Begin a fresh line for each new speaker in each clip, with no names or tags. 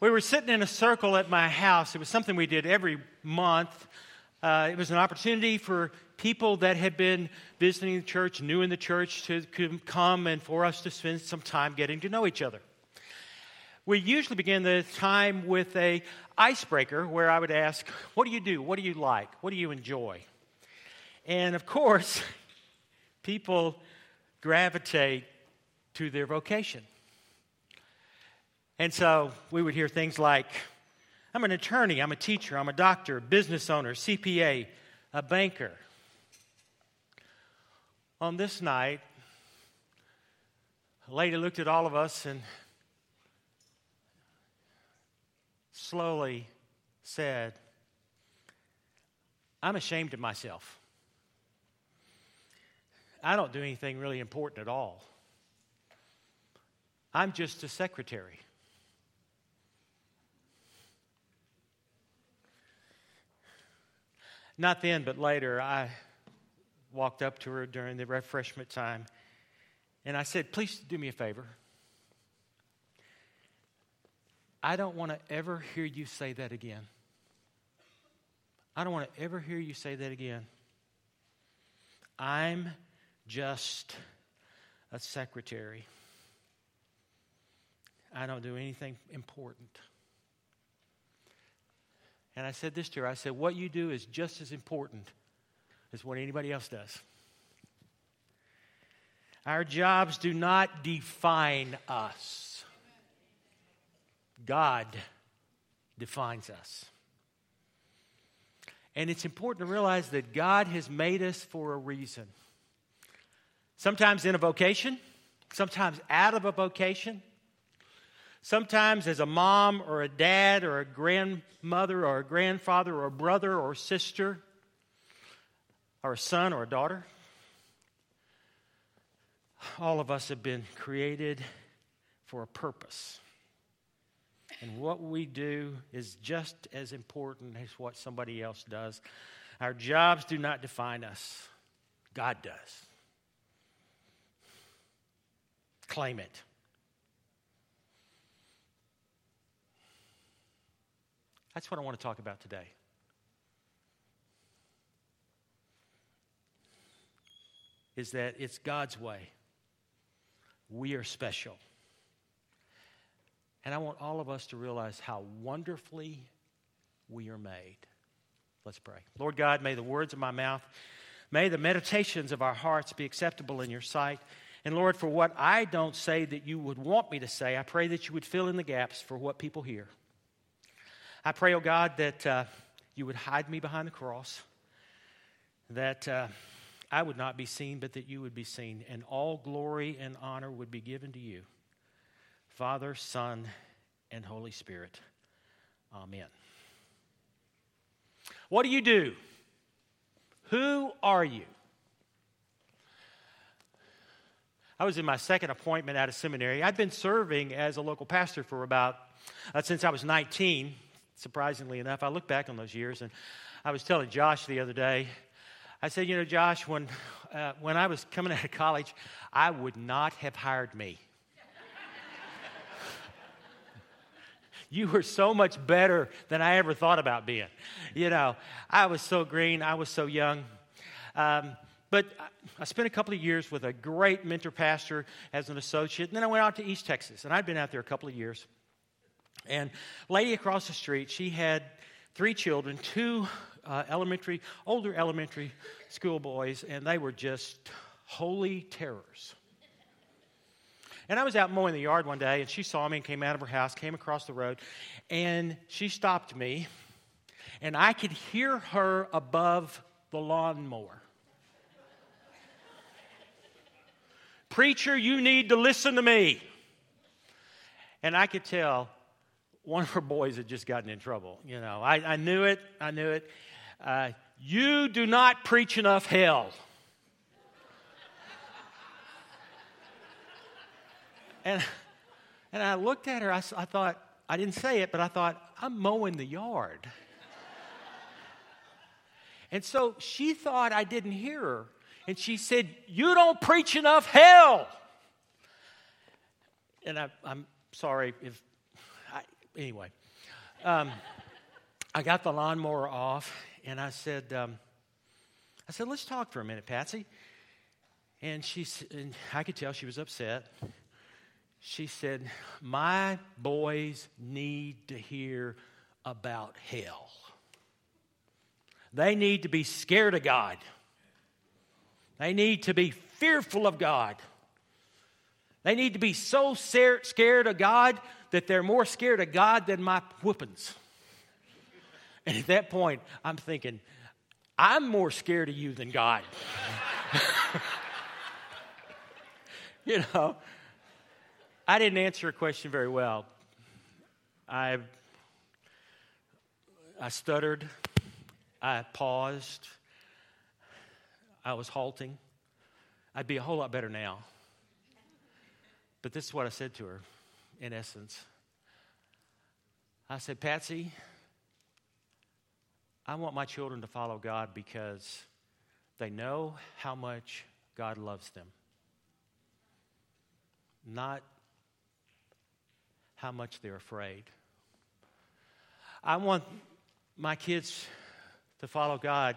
We were sitting in a circle at my house. It was something we did every month. Uh, it was an opportunity for people that had been visiting the church, new in the church, to come and for us to spend some time getting to know each other. We usually begin the time with a icebreaker where I would ask, "What do you do? What do you like? What do you enjoy?" And of course, people gravitate to their vocation. And so we would hear things like, I'm an attorney, I'm a teacher, I'm a doctor, business owner, CPA, a banker. On this night, a lady looked at all of us and slowly said, I'm ashamed of myself. I don't do anything really important at all. I'm just a secretary. Not then, but later, I walked up to her during the refreshment time and I said, Please do me a favor. I don't want to ever hear you say that again. I don't want to ever hear you say that again. I'm just a secretary. I don't do anything important. And I said this to her I said, What you do is just as important as what anybody else does. Our jobs do not define us, God defines us. And it's important to realize that God has made us for a reason. Sometimes in a vocation, sometimes out of a vocation, sometimes as a mom or a dad or a grandmother or a grandfather or a brother or sister or a son or a daughter. All of us have been created for a purpose. And what we do is just as important as what somebody else does. Our jobs do not define us, God does. Claim it. That's what I want to talk about today. Is that it's God's way. We are special. And I want all of us to realize how wonderfully we are made. Let's pray. Lord God, may the words of my mouth, may the meditations of our hearts be acceptable in your sight. And Lord, for what I don't say that you would want me to say, I pray that you would fill in the gaps for what people hear. I pray, oh God, that uh, you would hide me behind the cross, that uh, I would not be seen, but that you would be seen, and all glory and honor would be given to you, Father, Son, and Holy Spirit. Amen. What do you do? Who are you? I was in my second appointment at a seminary. I'd been serving as a local pastor for about, uh, since I was 19, surprisingly enough. I look back on those years, and I was telling Josh the other day, I said, You know, Josh, when, uh, when I was coming out of college, I would not have hired me. you were so much better than I ever thought about being. You know, I was so green, I was so young. Um, but I spent a couple of years with a great mentor pastor as an associate. And then I went out to East Texas, and I'd been out there a couple of years. And lady across the street, she had three children, two uh, elementary, older elementary school boys, and they were just holy terrors. And I was out mowing the yard one day, and she saw me and came out of her house, came across the road, and she stopped me, and I could hear her above the lawnmower. Preacher, you need to listen to me. And I could tell one of her boys had just gotten in trouble. You know, I, I knew it. I knew it. Uh, you do not preach enough hell. and, and I looked at her. I, I thought, I didn't say it, but I thought, I'm mowing the yard. and so she thought I didn't hear her and she said, You don't preach enough hell. And I, am sorry if anyway, um, I got the lawnmower off, and I said, um, I said, let's talk for a minute, Patsy. And she, and I could tell she was upset. She said, "My boys need to hear about hell. They need to be scared of God. They need to be fearful of God. They need to be so scared of God that they're more scared of God than my whoopings. And at that point, I'm thinking, I'm more scared of you than God. you know, I didn't answer a question very well. I, I stuttered. I paused. I was halting. I'd be a whole lot better now. But this is what I said to her, in essence. I said, Patsy, I want my children to follow God because they know how much God loves them, not how much they're afraid. I want my kids to follow God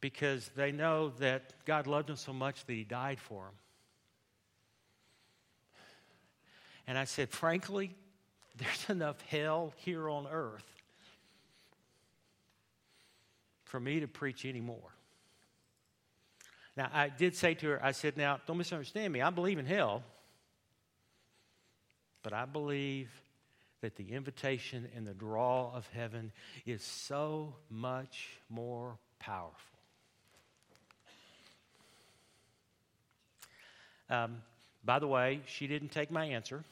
because they know that God loved them so much that He died for them. And I said, frankly, there's enough hell here on earth for me to preach anymore. Now, I did say to her, I said, now, don't misunderstand me. I believe in hell, but I believe that the invitation and the draw of heaven is so much more powerful. Um, by the way, she didn't take my answer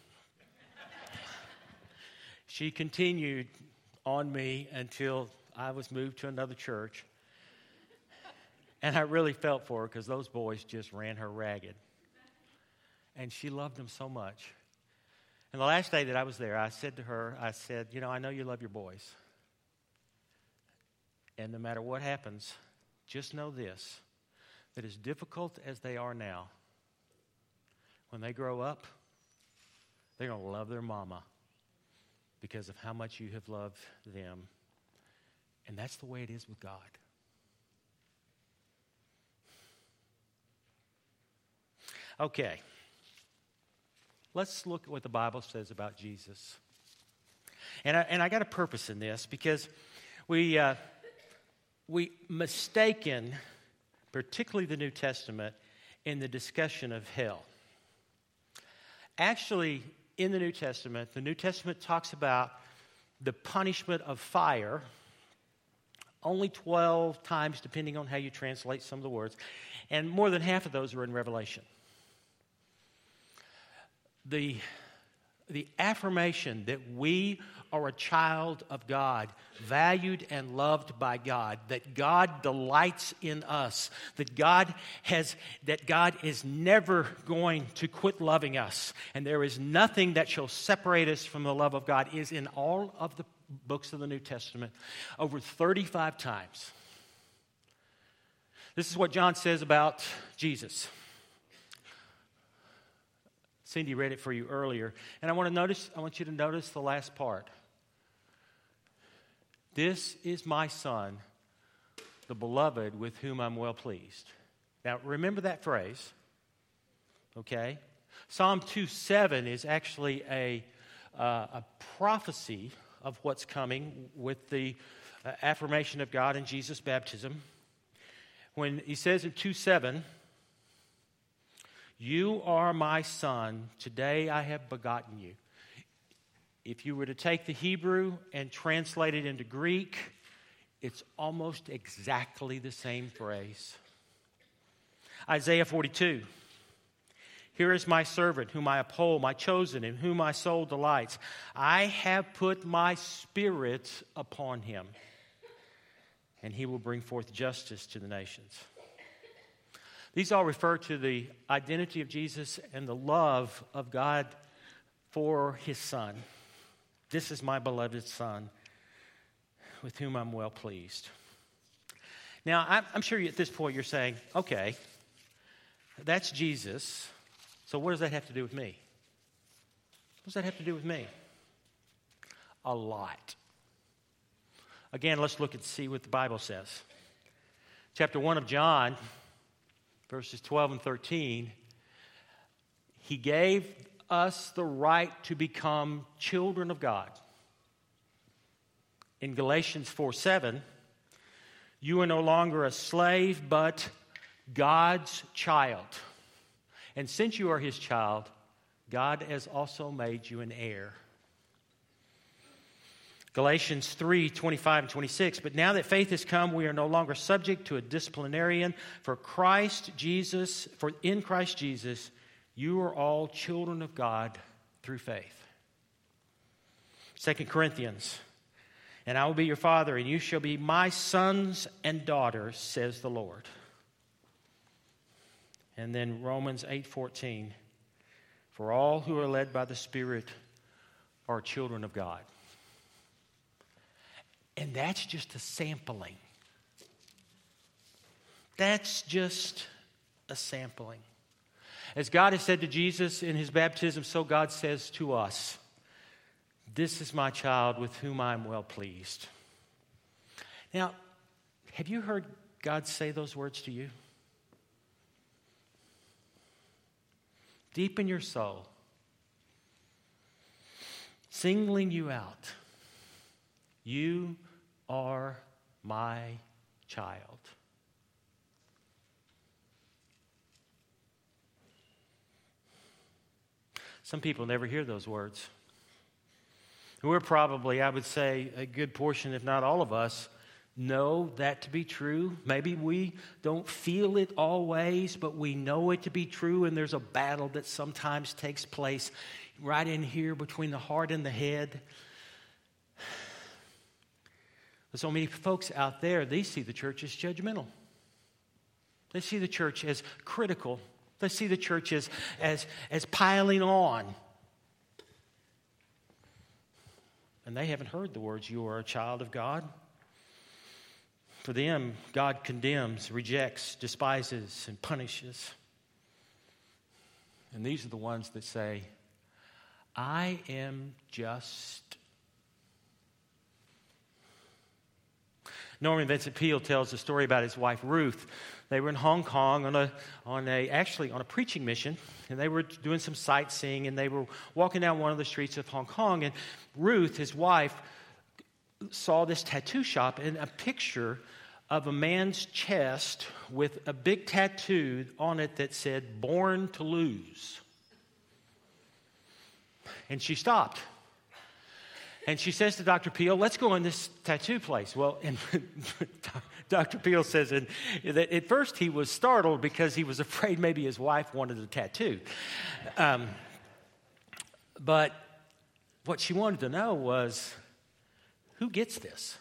she continued on me until I was moved to another church. And I really felt for her because those boys just ran her ragged. And she loved them so much. And the last day that I was there, I said to her, I said, You know, I know you love your boys. And no matter what happens, just know this that as difficult as they are now, when they grow up, they're going to love their mama because of how much you have loved them. And that's the way it is with God. Okay. Let's look at what the Bible says about Jesus. And I, and I got a purpose in this because we, uh, we mistaken, particularly the New Testament, in the discussion of hell. Actually, in the New Testament, the New Testament talks about the punishment of fire only 12 times, depending on how you translate some of the words, and more than half of those are in Revelation. The, the affirmation that we are a child of God, valued and loved by God, that God delights in us, that God has that God is never going to quit loving us, and there is nothing that shall separate us from the love of God is in all of the books of the New Testament over 35 times. This is what John says about Jesus. Cindy read it for you earlier. And I want to notice, I want you to notice the last part. This is my son, the beloved with whom I'm well pleased. Now, remember that phrase, okay? Psalm 2 7 is actually a, uh, a prophecy of what's coming with the uh, affirmation of God in Jesus' baptism. When he says in 2 7, You are my son, today I have begotten you if you were to take the Hebrew and translate it into Greek, it's almost exactly the same phrase. Isaiah 42. Here is my servant, whom I uphold, my chosen, in whom my soul delights. I have put my spirit upon him, and he will bring forth justice to the nations. These all refer to the identity of Jesus and the love of God for his son. This is my beloved Son, with whom I'm well pleased. Now, I'm sure at this point you're saying, okay, that's Jesus. So what does that have to do with me? What does that have to do with me? a lot. Again, let's look and see what the Bible says. Chapter 1 of John, verses 12 and 13. He gave us the right to become children of God. In Galatians 4 7, you are no longer a slave, but God's child. And since you are his child, God has also made you an heir. Galatians 3 25 and 26. But now that faith has come, we are no longer subject to a disciplinarian. For Christ Jesus, for in Christ Jesus, you are all children of God through faith. 2 Corinthians, and I will be your father, and you shall be my sons and daughters, says the Lord. And then Romans 8:14, for all who are led by the Spirit are children of God. And that's just a sampling. That's just a sampling. As God has said to Jesus in his baptism, so God says to us, This is my child with whom I am well pleased. Now, have you heard God say those words to you? Deep in your soul, singling you out, you are my child. Some people never hear those words. We're probably, I would say, a good portion, if not all of us, know that to be true. Maybe we don't feel it always, but we know it to be true, and there's a battle that sometimes takes place right in here between the heart and the head. So many folks out there, they see the church as judgmental. They see the church as critical they see the church as, as, as piling on. And they haven't heard the words, You are a child of God. For them, God condemns, rejects, despises, and punishes. And these are the ones that say, I am just. Norman Vincent Peale tells a story about his wife Ruth they were in Hong Kong on a, on a, actually on a preaching mission, and they were doing some sightseeing, and they were walking down one of the streets of Hong Kong, and Ruth, his wife, saw this tattoo shop and a picture of a man's chest with a big tattoo on it that said, Born to Lose. And she stopped. And she says to Dr. Peale, let's go in this tattoo place. Well, and Dr. Peale says and that at first he was startled because he was afraid maybe his wife wanted a tattoo. Um, but what she wanted to know was who gets this?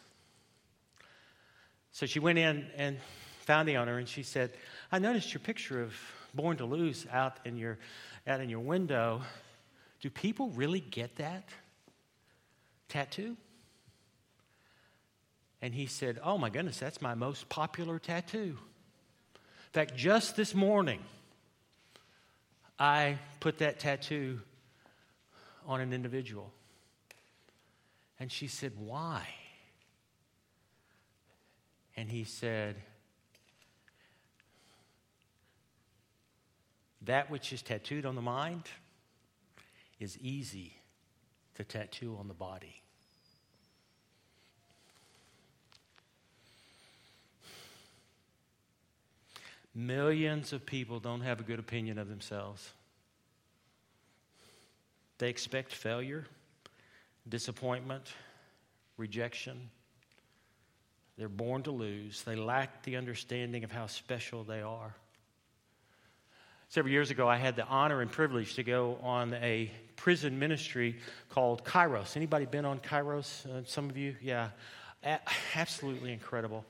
So she went in and found the owner and she said, I noticed your picture of Born to Lose out in your, out in your window. Do people really get that? Tattoo? And he said, Oh my goodness, that's my most popular tattoo. In fact, just this morning, I put that tattoo on an individual. And she said, Why? And he said, That which is tattooed on the mind is easy to tattoo on the body. Millions of people don't have a good opinion of themselves. They expect failure, disappointment, rejection. They're born to lose. They lack the understanding of how special they are. Several years ago, I had the honor and privilege to go on a prison ministry called Kairos. Anybody been on Kairos? Uh, some of you? Yeah. A- absolutely incredible.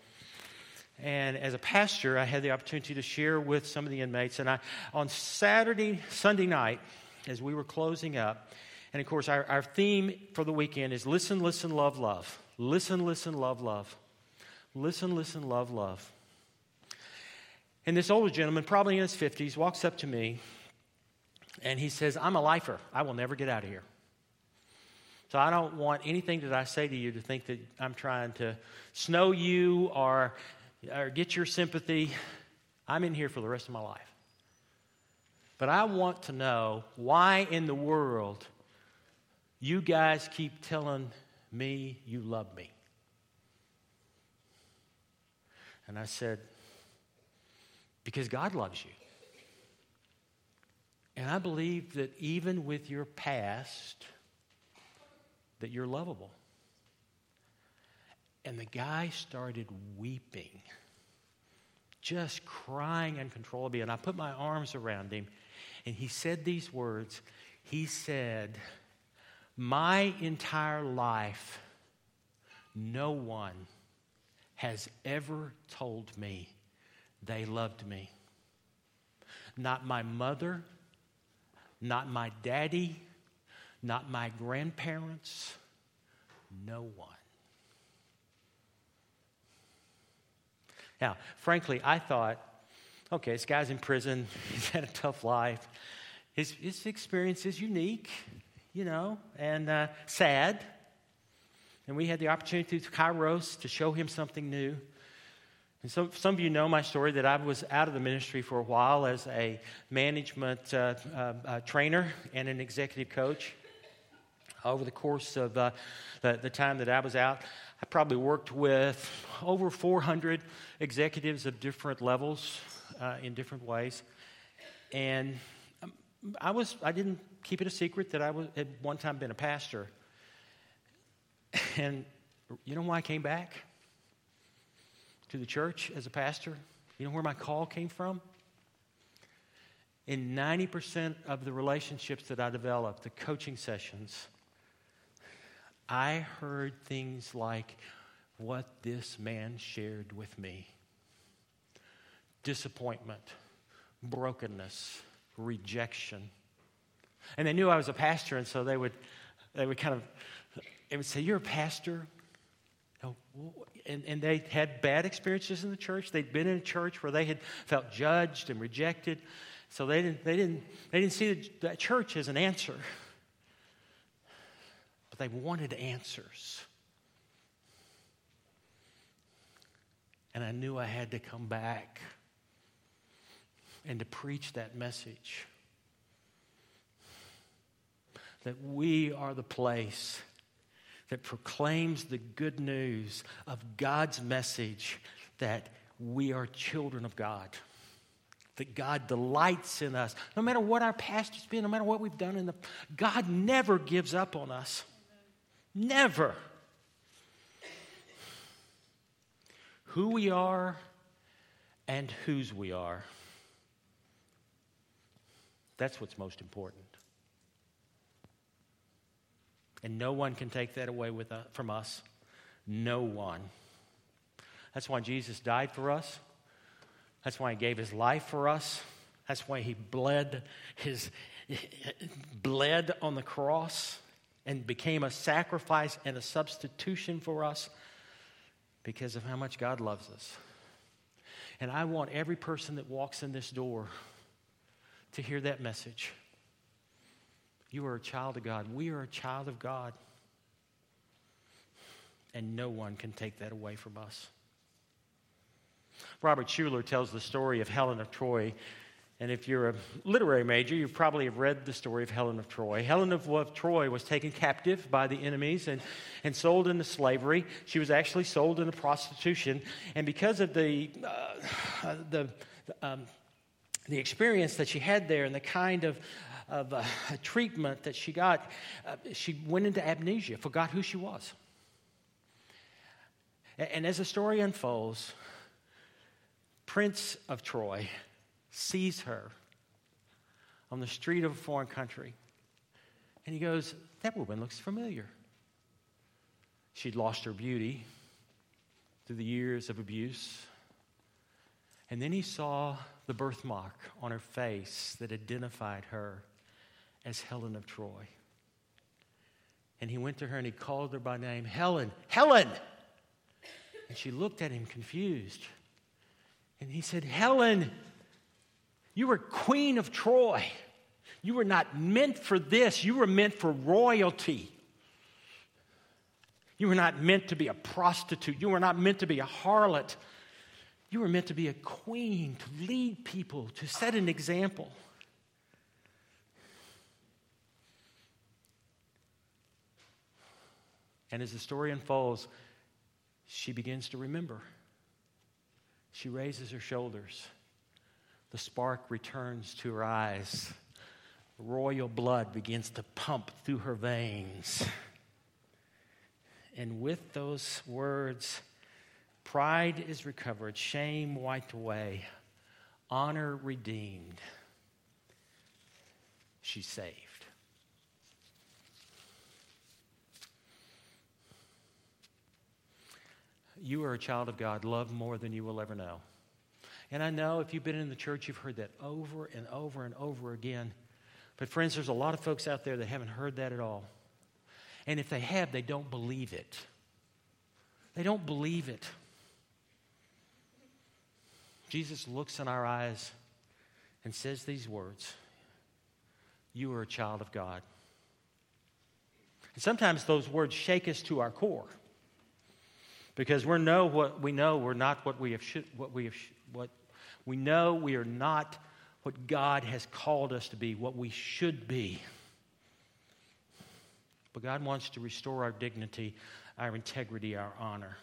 And as a pastor, I had the opportunity to share with some of the inmates. And I, on Saturday, Sunday night, as we were closing up, and of course, our, our theme for the weekend is listen, listen, love, love. Listen, listen, love, love. Listen, listen, love, love. And this older gentleman, probably in his 50s, walks up to me and he says, I'm a lifer. I will never get out of here. So I don't want anything that I say to you to think that I'm trying to snow you or, or get your sympathy. I'm in here for the rest of my life. But I want to know why in the world you guys keep telling me you love me. And I said, Because God loves you. And I believe that even with your past, that you're lovable. And the guy started weeping, just crying uncontrollably. And I put my arms around him, and he said these words. He said, My entire life, no one has ever told me they loved me. Not my mother, not my daddy, not my grandparents, no one. Now, frankly, I thought, okay, this guy's in prison, he's had a tough life. His, his experience is unique, you know, and uh, sad. And we had the opportunity to Kairos to show him something new. And so, some of you know my story that I was out of the ministry for a while as a management uh, uh, uh, trainer and an executive coach. Over the course of uh, the, the time that I was out, I probably worked with over 400 executives of different levels uh, in different ways. And um, I, was, I didn't keep it a secret that I was, had one time been a pastor. And you know why I came back? To the church as a pastor. You know where my call came from? In 90% of the relationships that I developed, the coaching sessions, I heard things like what this man shared with me disappointment, brokenness, rejection. And they knew I was a pastor, and so they would, they would kind of they would say, You're a pastor? And, and they had bad experiences in the church. They'd been in a church where they had felt judged and rejected. So they didn't, they didn't, they didn't see that church as an answer. But they wanted answers. And I knew I had to come back and to preach that message that we are the place that proclaims the good news of God's message that we are children of God. That God delights in us. No matter what our past has been, no matter what we've done in the God never gives up on us. Never. Who we are and whose we are. That's what's most important. And no one can take that away with, uh, from us. No one. That's why Jesus died for us. That's why he gave his life for us. That's why he bled his bled on the cross and became a sacrifice and a substitution for us because of how much God loves us. And I want every person that walks in this door to hear that message. You are a child of God. We are a child of God. And no one can take that away from us. Robert Schuller tells the story of Helen of Troy. And if you're a literary major, you probably have read the story of Helen of Troy. Helen of, of Troy was taken captive by the enemies and, and sold into slavery. She was actually sold into prostitution. And because of the, uh, the, um, the experience that she had there and the kind of of a, a treatment that she got, uh, she went into amnesia, forgot who she was. And, and as the story unfolds, Prince of Troy sees her on the street of a foreign country. And he goes, That woman looks familiar. She'd lost her beauty through the years of abuse. And then he saw the birthmark on her face that identified her as Helen of Troy. And he went to her and he called her by name, Helen, Helen! And she looked at him confused. And he said, Helen, you were queen of Troy. You were not meant for this, you were meant for royalty. You were not meant to be a prostitute. You were not meant to be a harlot. You were meant to be a queen, to lead people, to set an example. And as the story unfolds, she begins to remember. She raises her shoulders. The spark returns to her eyes. Royal blood begins to pump through her veins. And with those words, pride is recovered, shame wiped away, honor redeemed. She's saved. You are a child of God, loved more than you will ever know. And I know if you've been in the church, you've heard that over and over and over again. But, friends, there's a lot of folks out there that haven't heard that at all. And if they have, they don't believe it. They don't believe it. Jesus looks in our eyes and says these words You are a child of God. And sometimes those words shake us to our core because we know what we know we're not what we have sh- what we have what we know we are not what God has called us to be, what we should be. But God wants to restore our dignity, our integrity, our honor.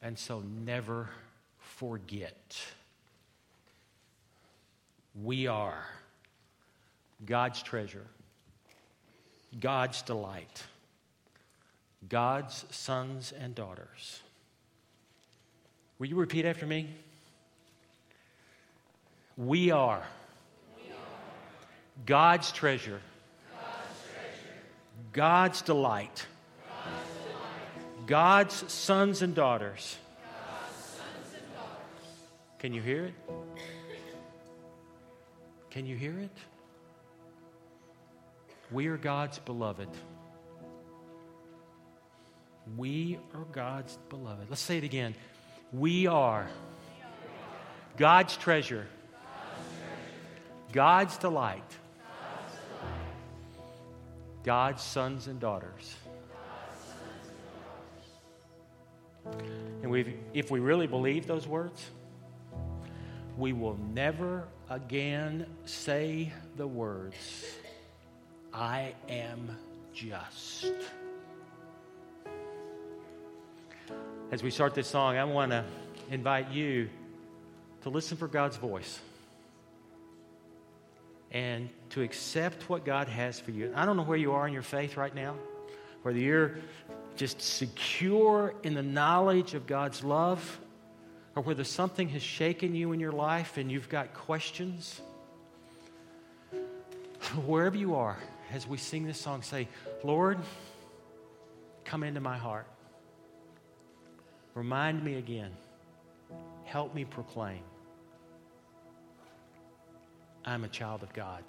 And so never forget we are God's treasure, God's delight, God's sons and daughters. Will you repeat after me? We are, we are. God's treasure. God's delight. God's sons and daughters. Can you hear it? Can you hear it? We are God's beloved. We are God's beloved. Let's say it again. We are God's treasure, God's delight. God's sons and daughters. And we if we really believe those words, we will never again say the words, I am just. As we start this song, I want to invite you to listen for God's voice and to accept what God has for you. I don't know where you are in your faith right now, whether you're just secure in the knowledge of God's love or whether something has shaken you in your life and you've got questions. Wherever you are, as we sing this song, say, Lord, come into my heart. Remind me again. Help me proclaim. I'm a child of God.